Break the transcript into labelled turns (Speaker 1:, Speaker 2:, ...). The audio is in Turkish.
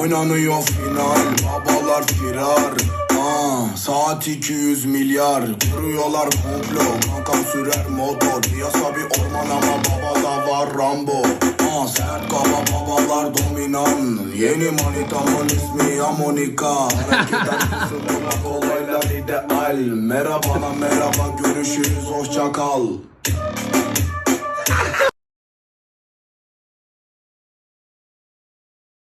Speaker 1: Oynanıyor final babalar firar Aa, ah, Saat 200 milyar. Kuruyorlar komplo Kankam sürer motor. Piyasa bir orman ama babada var Rambo. Aa, Sert kaba babalar dominan. Yeni manitamın ismi Yamonika Hareketler tutulmak olaylar ideal. Merhaba merhaba görüşürüz hoşça kal.